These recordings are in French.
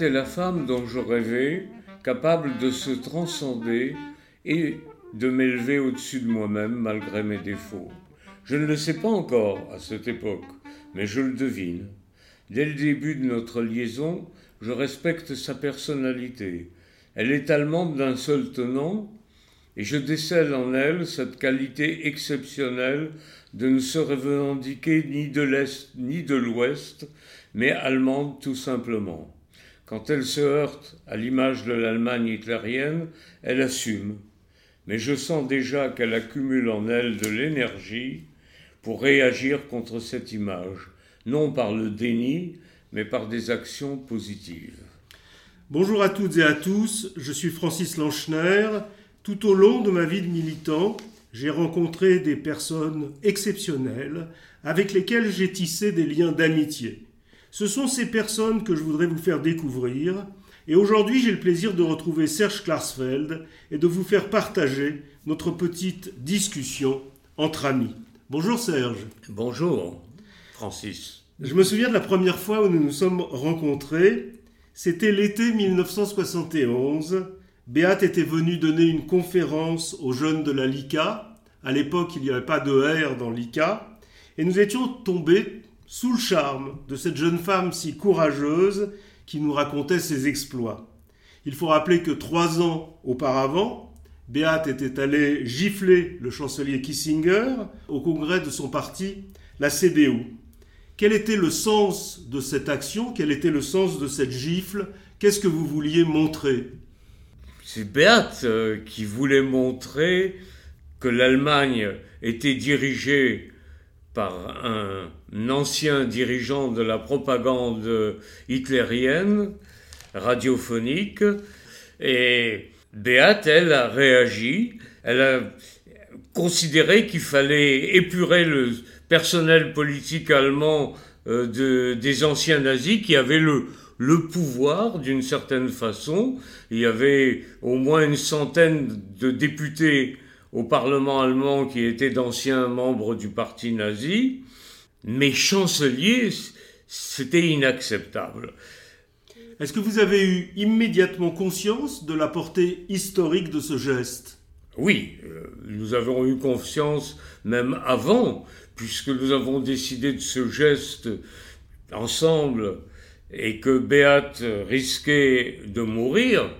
Est la femme dont je rêvais, capable de se transcender et de m'élever au-dessus de moi-même malgré mes défauts. Je ne le sais pas encore à cette époque, mais je le devine. Dès le début de notre liaison, je respecte sa personnalité. Elle est allemande d'un seul tenant, et je décèle en elle cette qualité exceptionnelle de ne se revendiquer ni de l'Est ni de l'Ouest, mais allemande tout simplement. Quand elle se heurte à l'image de l'Allemagne hitlérienne, elle assume. Mais je sens déjà qu'elle accumule en elle de l'énergie pour réagir contre cette image, non par le déni, mais par des actions positives. Bonjour à toutes et à tous, je suis Francis Lanchner. Tout au long de ma vie de militant, j'ai rencontré des personnes exceptionnelles avec lesquelles j'ai tissé des liens d'amitié. Ce sont ces personnes que je voudrais vous faire découvrir. Et aujourd'hui, j'ai le plaisir de retrouver Serge Klarsfeld et de vous faire partager notre petite discussion entre amis. Bonjour Serge. Bonjour Francis. Je me souviens de la première fois où nous nous sommes rencontrés. C'était l'été 1971. Béate était venue donner une conférence aux jeunes de la LICA. À l'époque, il n'y avait pas de R dans l'ICA. Et nous étions tombés sous le charme de cette jeune femme si courageuse qui nous racontait ses exploits. Il faut rappeler que trois ans auparavant, Beate était allée gifler le chancelier Kissinger au congrès de son parti, la CDU. Quel était le sens de cette action? Quel était le sens de cette gifle? Qu'est-ce que vous vouliez montrer? C'est Beate euh, qui voulait montrer que l'Allemagne était dirigée par un ancien dirigeant de la propagande hitlérienne, radiophonique, et Béate, elle, a réagi, elle a considéré qu'il fallait épurer le personnel politique allemand euh, de, des anciens nazis qui avaient le, le pouvoir d'une certaine façon. Il y avait au moins une centaine de députés au Parlement allemand qui étaient d'anciens membres du parti nazi, mais chancelier, c'était inacceptable. Est-ce que vous avez eu immédiatement conscience de la portée historique de ce geste? Oui, euh, nous avons eu conscience même avant, puisque nous avons décidé de ce geste ensemble et que Beate risquait de mourir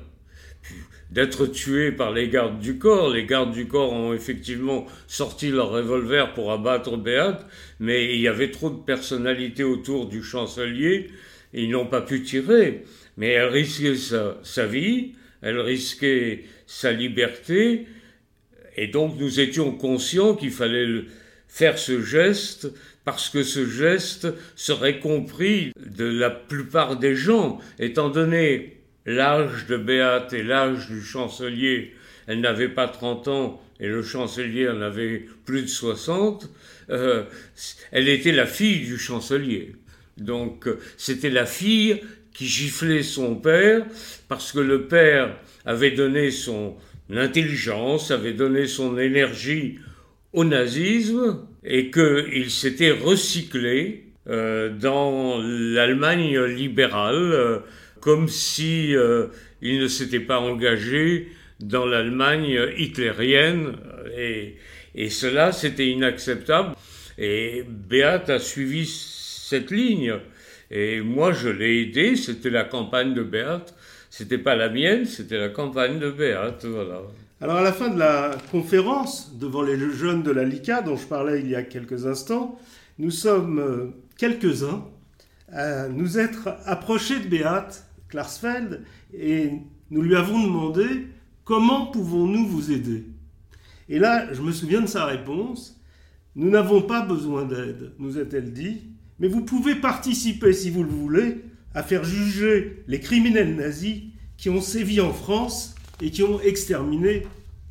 d'être tué par les gardes du corps. Les gardes du corps ont effectivement sorti leur revolver pour abattre Béate, mais il y avait trop de personnalités autour du chancelier, ils n'ont pas pu tirer. Mais elle risquait sa vie, elle risquait sa liberté, et donc nous étions conscients qu'il fallait faire ce geste parce que ce geste serait compris de la plupart des gens, étant donné l'âge de Béate et l'âge du chancelier, elle n'avait pas 30 ans et le chancelier en avait plus de 60, euh, elle était la fille du chancelier. Donc c'était la fille qui giflait son père parce que le père avait donné son intelligence, avait donné son énergie au nazisme et qu'il s'était recyclé euh, dans l'Allemagne libérale. Euh, comme si euh, il ne s'était pas engagé dans l'Allemagne hitlérienne. Et, et cela c'était inacceptable. Et Beat a suivi cette ligne. Et moi je l'ai aidé. C'était la campagne de Beat. C'était pas la mienne c'était la campagne de Beat voilà. Alors à la fin de la conférence devant les jeunes de la LICA dont je parlais il y a quelques instants nous sommes euh, quelques-uns à nous être approchés de Beat Et nous lui avons demandé comment pouvons-nous vous aider? Et là, je me souviens de sa réponse Nous n'avons pas besoin d'aide, nous a-t-elle dit, mais vous pouvez participer, si vous le voulez, à faire juger les criminels nazis qui ont sévi en France et qui ont exterminé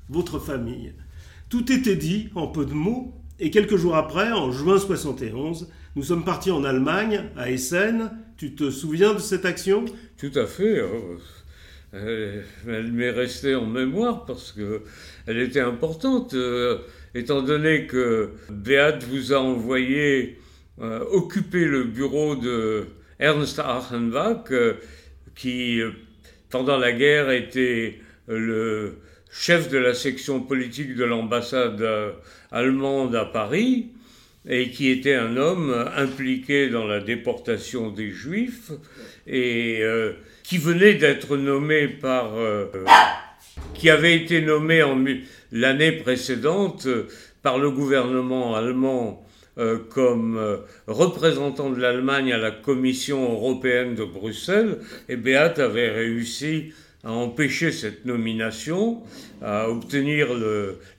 votre famille. Tout était dit en peu de mots, et quelques jours après, en juin 71, nous sommes partis en Allemagne, à Essen, tu te souviens de cette action? Tout à fait. Oh, elle, m'est restée en mémoire parce que elle était importante, euh, étant donné que Beat vous a envoyé euh, occuper le bureau de Ernst Achenbach, euh, qui, pendant la guerre, était le chef de la section politique de l'ambassade allemande à Paris, et qui était un homme impliqué dans la déportation des Juifs, et qui venait d'être nommé par... qui avait été nommé l'année précédente par le gouvernement allemand euh, comme euh, représentant de l'Allemagne à la Commission européenne de Bruxelles, et Beat avait réussi à empêcher cette nomination, à obtenir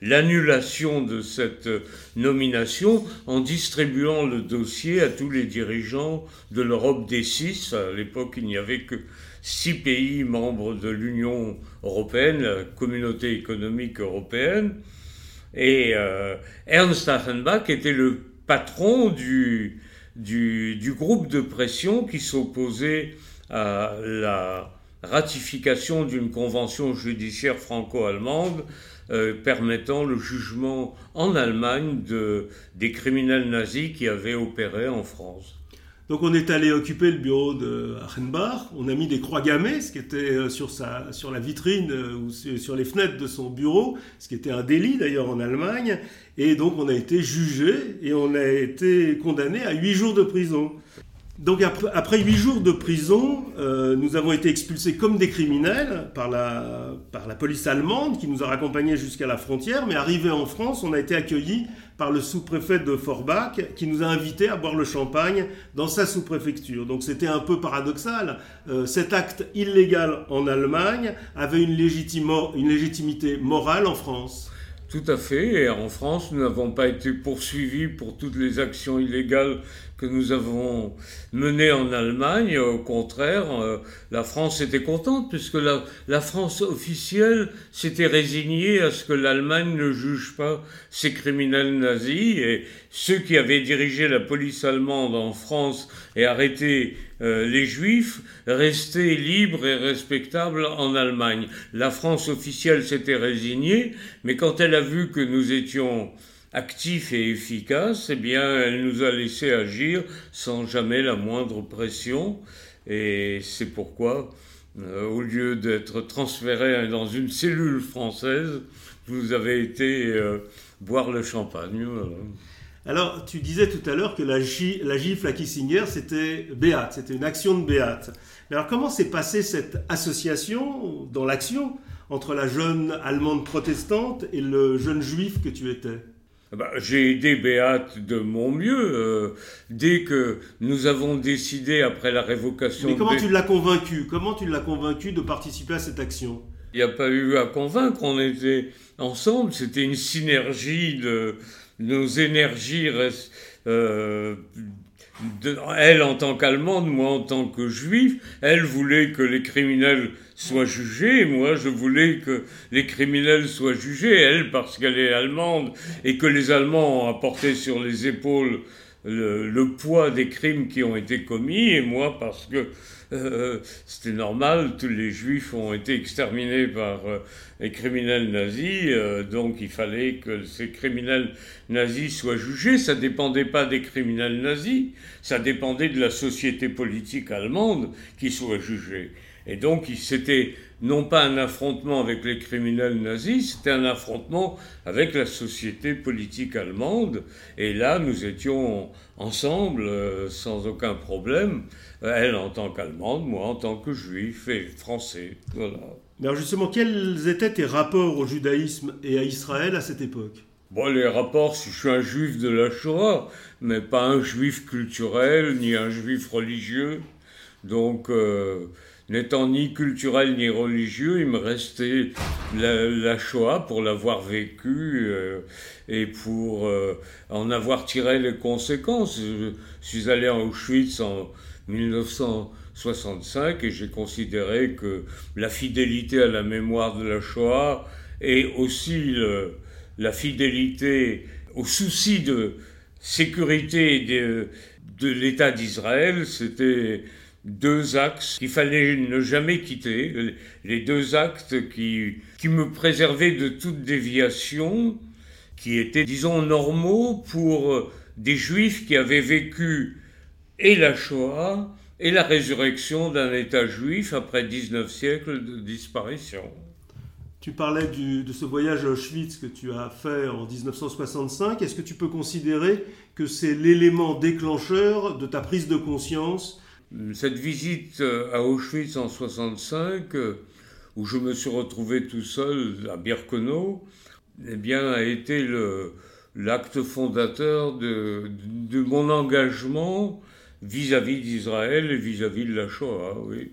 l'annulation de cette nomination en distribuant le dossier à tous les dirigeants de l'Europe des six. À l'époque, il n'y avait que six pays membres de l'Union européenne, la communauté économique européenne. Et euh, Ernst Achenbach était le patron du, du, groupe de pression qui s'opposait à la ratification d'une convention judiciaire franco-allemande euh, permettant le jugement en Allemagne de, des criminels nazis qui avaient opéré en France. Donc on est allé occuper le bureau de Achenbach, on a mis des croix gammées, ce qui était euh, sur, sa, sur la vitrine euh, ou sur les fenêtres de son bureau, ce qui était un délit d'ailleurs en Allemagne, et donc on a été jugé et on a été condamné à huit jours de prison. Donc après huit jours de prison, euh, nous avons été expulsés comme des criminels par la, par la police allemande qui nous a raccompagnés jusqu'à la frontière, mais arrivés en France, on a été accueillis par le sous-préfet de Forbach qui nous a invités à boire le champagne dans sa sous-préfecture. Donc c'était un peu paradoxal. Euh, cet acte illégal en Allemagne avait une, une légitimité morale en France. Tout à fait. Et en France, nous n'avons pas été poursuivis pour toutes les actions illégales que nous avons menées en Allemagne. Au contraire, euh, la France était contente puisque la, la France officielle s'était résignée à ce que l'Allemagne ne juge pas ces criminels nazis et ceux qui avaient dirigé la police allemande en France et arrêté euh, les juifs restaient libres et respectables en Allemagne. La France officielle s'était résignée, mais quand elle a vu que nous étions actif et efficace, eh bien, elle nous a laissé agir sans jamais la moindre pression. Et c'est pourquoi, euh, au lieu d'être transféré dans une cellule française, vous avez été euh, boire le champagne. Alors, tu disais tout à l'heure que la, la gifle à Kissinger, c'était Béat, c'était une action de Béat. Mais alors, comment s'est passée cette association dans l'action entre la jeune allemande protestante et le jeune juif que tu étais? Bah, j'ai aidé Béate de mon mieux. Euh, dès que nous avons décidé, après la révocation... Mais comment tu l'as convaincu? Comment tu l'as convaincu de participer à cette action? Il n'y a pas eu à convaincre, on était ensemble, c'était une synergie de nos énergies euh, elle en tant qu'Allemande, moi en tant que Juif, elle voulait que les criminels soient jugés, moi je voulais que les criminels soient jugés, elle parce qu'elle est allemande et que les Allemands ont apporté sur les épaules le, poids des crimes qui ont été commis, et moi parce que c'était normal, tous les juifs ont été exterminés par euh, les criminels nazis, euh, donc il fallait que ces criminels nazis soient jugés. Ça dépendait pas des criminels nazis, ça dépendait de la société politique allemande qui soit jugée. Et donc c'était non pas un affrontement avec les criminels nazis, c'était un affrontement avec la société politique allemande. Et là, nous étions ensemble, sans aucun problème. Elle en tant qu'Allemande, moi en tant que juif et français. Voilà. Mais alors justement, quels étaient tes rapports au judaïsme et à Israël à cette époque? Bon, les rapports, si je suis un juif de la Shoah, mais pas un juif culturel, ni un juif religieux. Donc, euh, n'étant ni culturel ni religieux, il me restait la, Shoah pour l'avoir vécu euh, et pour euh, en avoir tiré les conséquences. Je suis allé en Auschwitz en 1965 et j'ai considéré que la fidélité à la mémoire de la Shoah et aussi la fidélité au souci de sécurité de l'État d'Israël, c'était deux axes qu'il fallait ne jamais quitter, les deux actes qui, qui me préservaient de toute déviation, qui étaient, disons, normaux pour des juifs qui avaient vécu et la Shoah et la résurrection d'un État juif après 19 siècles de disparition. Tu parlais de ce voyage à Auschwitz que tu as fait en 1965. Est-ce que tu peux considérer que c'est l'élément déclencheur de ta prise de conscience Cette visite à Auschwitz en 65, où je me suis retrouvé tout seul à Birkenau, eh bien, a été l'acte fondateur de, de, mon engagement vis-à-vis d'Israël et vis-à-vis de la Shoah, oui.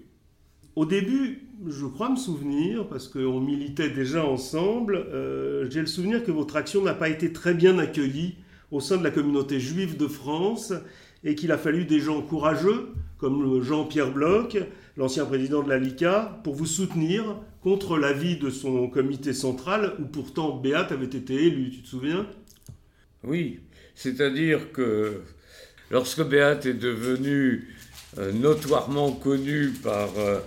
Au début, je crois me souvenir, parce qu'on militait déjà ensemble, euh, j'ai le souvenir que votre action n'a pas été très bien accueillie au sein de la communauté juive de France et qu'il a fallu des gens courageux, comme Jean-Pierre Bloch, l'ancien président de la LICA, pour vous soutenir contre l'avis de son comité central, où pourtant Béat avait été élu, tu te souviens? Oui, c'est-à-dire que lorsque Béat est devenu euh, notoirement connu par euh,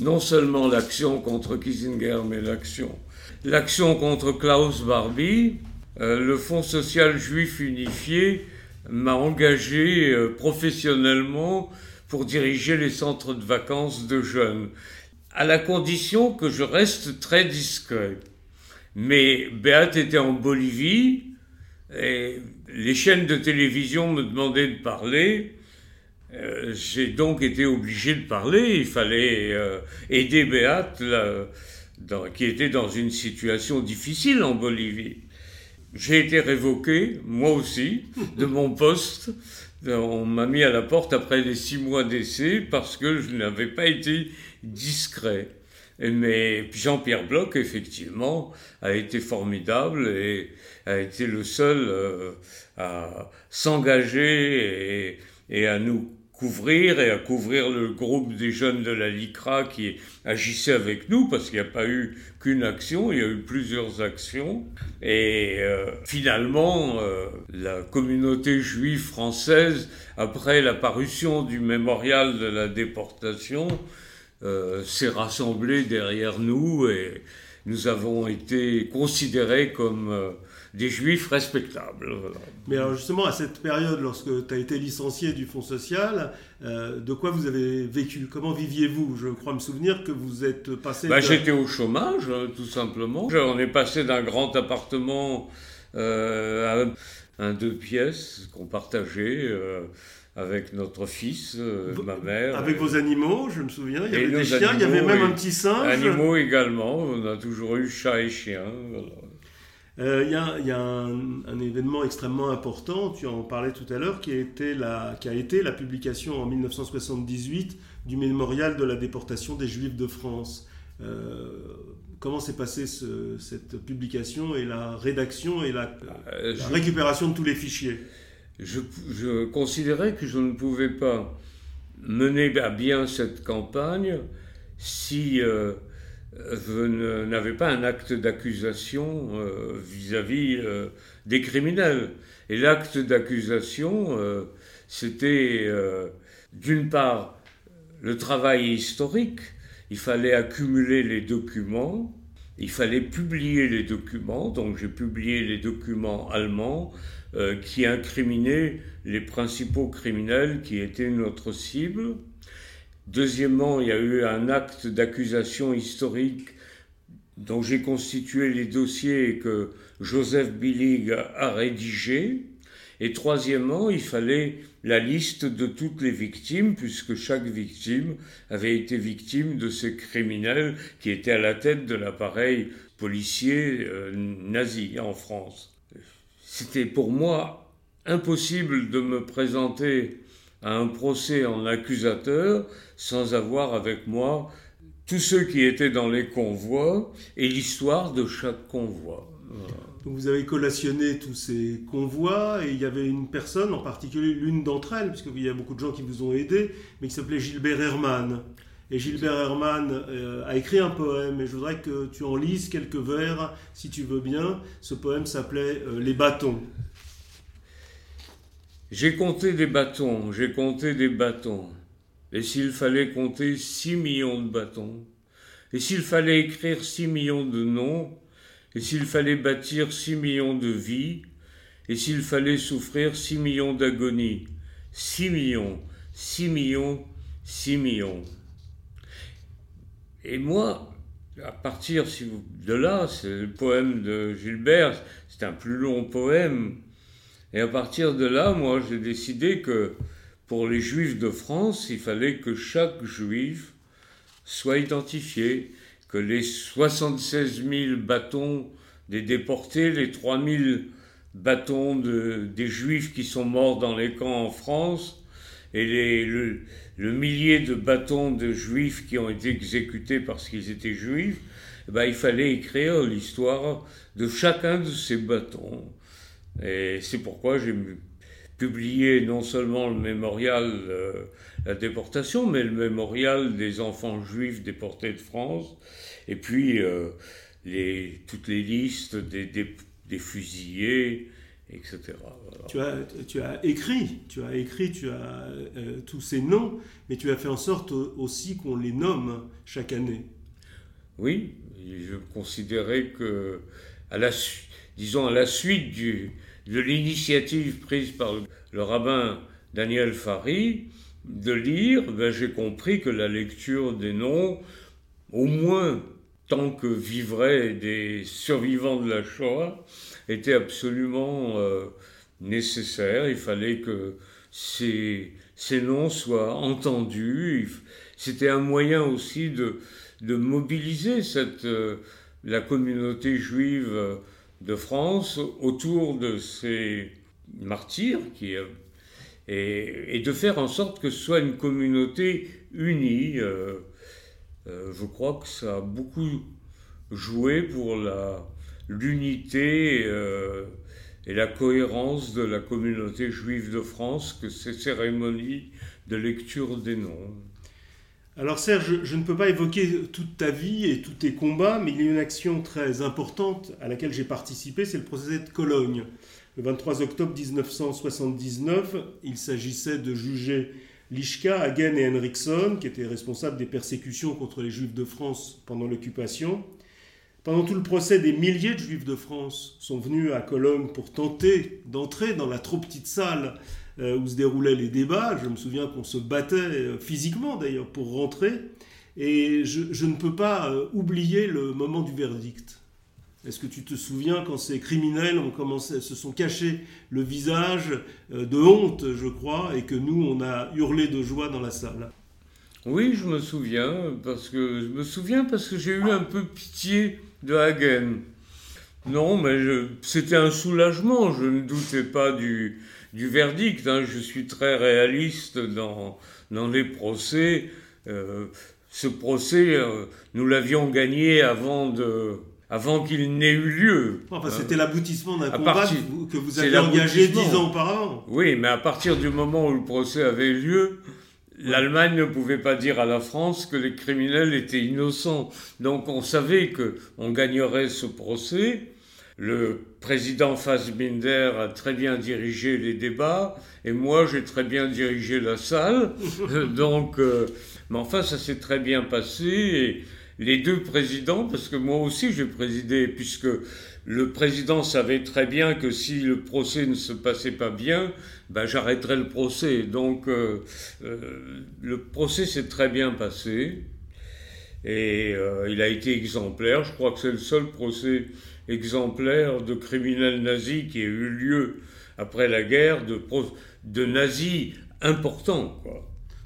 non seulement l'action contre Kissinger, mais l'action, l'action contre Klaus Barbie, euh, le Fonds social juif unifié m'a engagé professionnellement pour diriger les centres de vacances de jeunes, à la condition que je reste très discret. Mais Béat était en Bolivie, et les chaînes de télévision me demandaient de parler. Euh, j'ai donc été obligé de parler. Il fallait euh, aider Béat, qui était dans une situation difficile en Bolivie. J'ai été révoqué, moi aussi, de mon poste. On m'a mis à la porte après les six mois d'essai parce que je n'avais pas été discret. Mais Jean-Pierre Bloch, effectivement, a été formidable et a été le seul euh, à s'engager et, et, à nous couvrir et à couvrir le groupe des jeunes de la LICRA qui agissait avec nous parce qu'il n'y a pas eu qu'une action, il y a eu plusieurs actions. Et euh, finalement, euh, la communauté juive française, après la parution du mémorial de la déportation, euh, s'est rassemblée derrière nous et nous avons été considérés comme des juifs respectables. Mais alors justement, à cette période, lorsque tu as été licencié du Fonds social, euh, de quoi vous avez vécu? Comment viviez-vous? Je crois me souvenir que vous êtes passé... Bah, J'étais au chômage, hein, tout simplement. On est passé d'un grand appartement euh, à un deux pièces qu'on partageait. Euh, avec notre fils, ma mère. Avec vos animaux, je me souviens. Il y avait des chiens, il y avait même un petit singe. Animaux également. On a toujours eu chat et chien. Voilà. Euh, il y a, un, événement extrêmement important, tu en parlais tout à l'heure, qui, qui, a été la publication en 1978 du mémorial de la déportation des Juifs de France. Euh, comment s'est passée cette publication et la rédaction et la, euh, récupération de tous les fichiers? Je, je, considérais que je ne pouvais pas mener à bien cette campagne si euh, n'avait pas un acte d'accusation euh, vis-à-vis euh, des criminels. Et l'acte d'accusation, c'était d'une part le travail historique, il fallait accumuler les documents, il fallait publier les documents, donc j'ai publié les documents allemands qui incriminaient les principaux criminels qui étaient notre cible. Deuxièmement, il y a eu un acte d'accusation historique dont j'ai constitué les dossiers que Joseph Billig a rédigé. Et troisièmement, il fallait la liste de toutes les victimes, puisque chaque victime avait été victime de ces criminels qui étaient à la tête de l'appareil policier euh, nazi en France. C'était pour moi impossible de me présenter à un procès en accusateur sans avoir avec moi tous ceux qui étaient dans les convois et l'histoire de chaque convoi. vous avez collationné tous ces convois et il y avait une personne, en particulier l'une d'entre elles, parce qu'il y a beaucoup de gens qui vous ont aidé, mais qui s'appelait Gilbert Hermann. Et Gilbert Hermann euh, a écrit un poème, et je voudrais que tu en lises quelques vers, si tu veux bien. Ce poème s'appelait euh, Les bâtons. J'ai compté des bâtons, j'ai compté des bâtons. Et s'il fallait compter six millions de bâtons, et s'il fallait écrire six millions de noms, et s'il fallait bâtir six millions de vies, et s'il fallait souffrir six millions d'agonies, six millions, six millions, 6 millions. Et moi, à partir de là, c'est le poème de Gilbert, c'est un plus long poème. Et à partir de là, moi, j'ai décidé que pour les juifs de France, il fallait que chaque juif soit identifié, que les 76 000 bâtons des déportés, les 3 000 bâtons des juifs qui sont morts dans les camps en France, et les, le, millier de bâtons de juifs qui ont été exécutés parce qu'ils étaient juifs, eh ben, il fallait écrire l'histoire de chacun de ces bâtons. Et c'est pourquoi j'ai publié non seulement le mémorial euh, la déportation, mais le mémorial des enfants juifs déportés de France, et puis euh, les, toutes les listes des, des, fusillés, etc. Tu, as, tu as écrit, tu as écrit, tu as euh, tous ces noms, mais tu as fait en sorte aussi qu'on les nomme chaque année. Oui, je considérais que, à la, disons, à la suite du, de l'initiative prise par le, rabbin Daniel Fari de lire, ben, j'ai compris que la lecture des noms, au moins tant que vivraient des survivants de la Shoah, était absolument euh, nécessaire. Il fallait que ces, ces noms soient entendus. C'était un moyen aussi de, de mobiliser cette, euh, la communauté juive de France autour de ces martyrs qui, et, de faire en sorte que ce soit une communauté unie. Euh, euh, je crois que ça a beaucoup joué pour l'unité euh, et la cohérence de la communauté juive de France que ces cérémonies de lecture des noms. Alors Serge, je ne peux pas évoquer toute ta vie et tous tes combats, mais il y a une action très importante à laquelle j'ai participé, c'est le procès de Cologne. Le 23 octobre 1979, il s'agissait de juger Lischka, Hagen et Henriksson, qui étaient responsables des persécutions contre les Juifs de France pendant l'occupation. Pendant tout le procès, des milliers de Juifs de France sont venus à Cologne pour tenter d'entrer dans la trop petite salle où se déroulaient les débats. Je me souviens qu'on se battait euh, physiquement d'ailleurs pour rentrer. Et je, ne peux pas euh, oublier le moment du verdict. Est-ce que tu te souviens quand ces criminels ont commencé, se sont cachés le visage de honte, je crois, et que nous, on a hurlé de joie dans la salle? Oui, je me souviens, parce que je me souviens parce que j'ai eu un peu pitié de Hagen. Non, mais c'était un soulagement. Je ne doutais pas du, du verdict. Hein. Je suis très réaliste dans, dans les procès. Euh, ce procès, euh, nous l'avions gagné avant de avant qu'il n'ait eu lieu. Enfin, c'était l'aboutissement d'un combat que vous aviez engagé dix ans auparavant. Oui, mais à partir du moment où le procès avait lieu, l'Allemagne ne pouvait pas dire à la France que les criminels étaient innocents. Donc on savait que on gagnerait ce procès. Le président Fassbinder a très bien dirigé les débats et moi j'ai très bien dirigé la salle. Donc, euh, mais enfin ça s'est très bien passé et les deux présidents, parce que moi aussi j'ai présidé, puisque le président savait très bien que si le procès ne se passait pas bien, ben j'arrêterais le procès. Donc euh, euh, le procès s'est très bien passé et il a été exemplaire. Je crois que c'est le seul procès exemplaire de criminels nazis qui a eu lieu après la guerre, de, de nazis importants.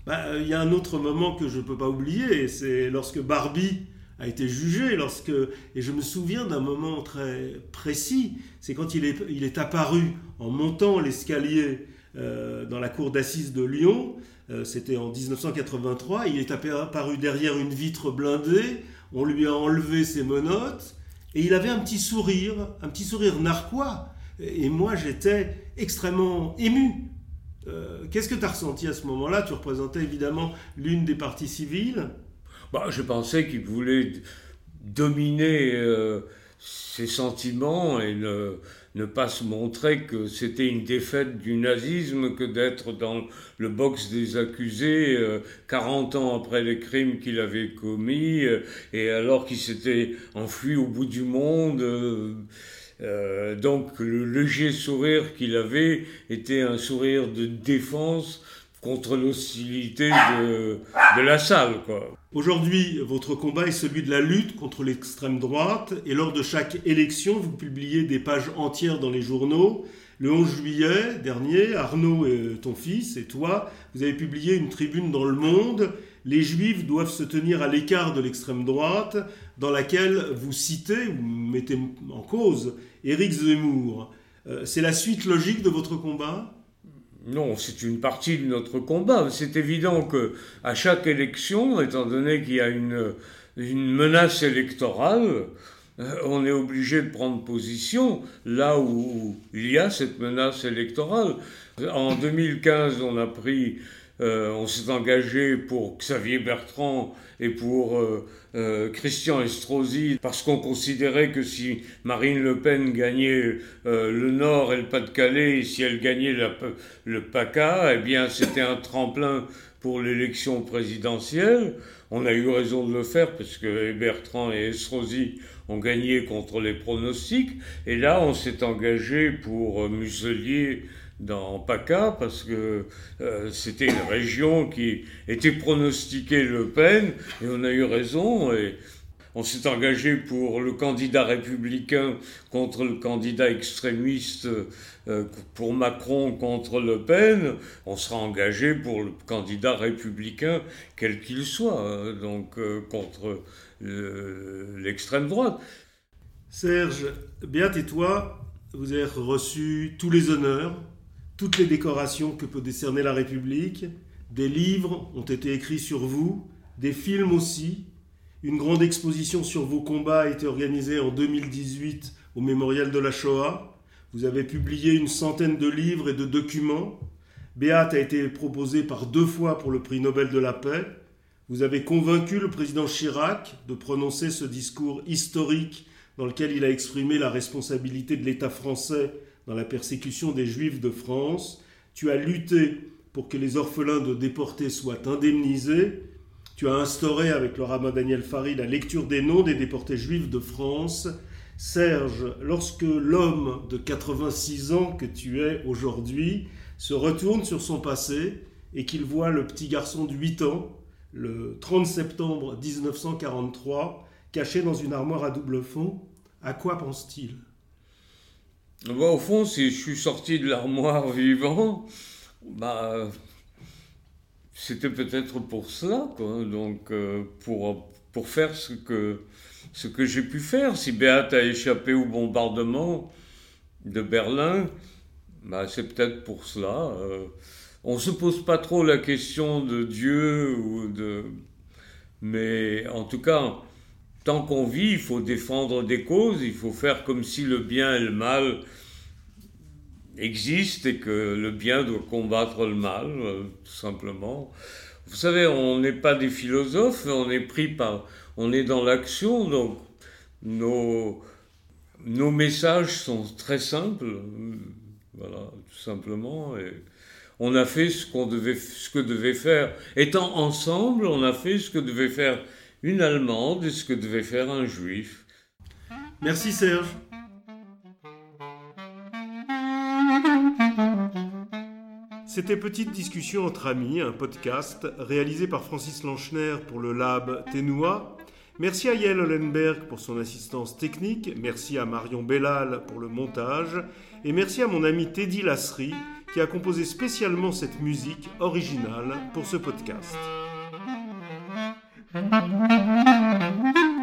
Bah, il y a un autre moment que je ne peux pas oublier, c'est lorsque Barbie a été jugé, lorsque, et je me souviens d'un moment très précis, c'est quand il est, il est apparu en montant l'escalier euh, dans la cour d'assises de Lyon, euh, c'était en 1983, il est apparu derrière une vitre blindée, on lui a enlevé ses menottes, et il avait un petit sourire, un petit sourire narquois. Et moi, j'étais extrêmement ému. Euh, qu'est-ce que tu as ressenti à ce moment-là? Tu représentais évidemment l'une des parties civiles? Bah, je pensais qu'il voulait dominer euh, ses sentiments et ne, ne pas se montrer que c'était une défaite du nazisme que d'être dans le box des accusés 40 euh, ans après les crimes qu'il avait commis euh, et alors qu'il s'était enfui au bout du monde. Euh, donc le léger sourire qu'il avait était un sourire de défense contre l'hostilité de, de, la salle. Aujourd'hui, votre combat est celui de la lutte contre l'extrême droite et lors de chaque élection, vous publiez des pages entières dans les journaux. Le 11 juillet dernier, Arnaud, et ton fils et toi, vous avez publié une tribune dans Le Monde. Les Juifs doivent se tenir à l'écart de l'extrême droite, dans laquelle vous citez, ou mettez en cause, Éric Zemmour. Euh, c'est la suite logique de votre combat? Non, c'est une partie de notre combat. C'est évident que à chaque élection, étant donné qu'il y a une, une menace électorale, euh, on est obligé de prendre position là où il y a cette menace électorale. En 2015, on a pris euh, on s'est engagé pour Xavier Bertrand et pour euh, euh, Christian Estrosi parce qu'on considérait que si Marine Le Pen gagnait le Nord et le Pas-de-Calais, si elle gagnait le PACA, eh bien c'était un tremplin pour l'élection présidentielle. On a eu raison de le faire parce que Bertrand et Estrosi ont gagné contre les pronostics. Et là, on s'est engagé pour Muselier dans PACA parce que euh, c'était une région qui était pronostiquée Le Pen et on a eu raison et on s'est engagé pour le candidat républicain contre le candidat extrémiste euh, pour Macron contre Le Pen, on sera engagé pour le candidat républicain quel qu'il soit, hein, donc euh, contre l'extrême droite. Serge, Béat et toi, vous avez reçu tous les honneurs toutes les décorations que peut décerner la République. Des livres ont été écrits sur vous, des films aussi. Une grande exposition sur vos combats a été organisée en 2018 au Mémorial de la Shoah. Vous avez publié une centaine de livres et de documents. Béat a été proposé par deux fois pour le prix Nobel de la paix. Vous avez convaincu le président Chirac de prononcer ce discours historique dans lequel il a exprimé la responsabilité de l'État français dans la persécution des Juifs de France. Tu as lutté pour que les orphelins de déportés soient indemnisés. Tu as instauré avec le rabbin Daniel Fari la lecture des noms des déportés juifs de France. Serge, lorsque l'homme de 86 ans que tu es aujourd'hui se retourne sur son passé et qu'il voit le petit garçon de 8 ans, le 30 septembre 1943, caché dans une armoire à double fond, à quoi pense-t-il? Bah, au fond, si je suis sorti de l'armoire vivant, bah, c'était peut-être pour cela, quoi. Donc, euh, pour, pour faire ce que, ce que j'ai pu faire. Si Béat a échappé au bombardement de Berlin, bah, c'est peut-être pour cela. Euh, on ne se pose pas trop la question de Dieu ou de. Mais en tout cas, tant qu'on vit, il faut défendre des causes, il faut faire comme si le bien et le mal existent et que le bien doit combattre le mal, euh, tout simplement. Vous savez, on n'est pas des philosophes, on est pris par, on est dans l'action, donc nos, nos messages sont très simples, voilà, tout simplement. Et on a fait ce qu'on devait, ce que devait faire, étant ensemble, on a fait ce que devait faire une Allemande ce que devait faire un Juif? Merci Serge. C'était Petite discussion entre amis, un podcast réalisé par Francis Lanchner pour le lab Tenua. Merci à Yael Hollenberg pour son assistance technique, merci à Marion Bellal pour le montage, et merci à mon ami Teddy Lasserie qui a composé spécialement cette musique originale pour ce podcast. Thank you.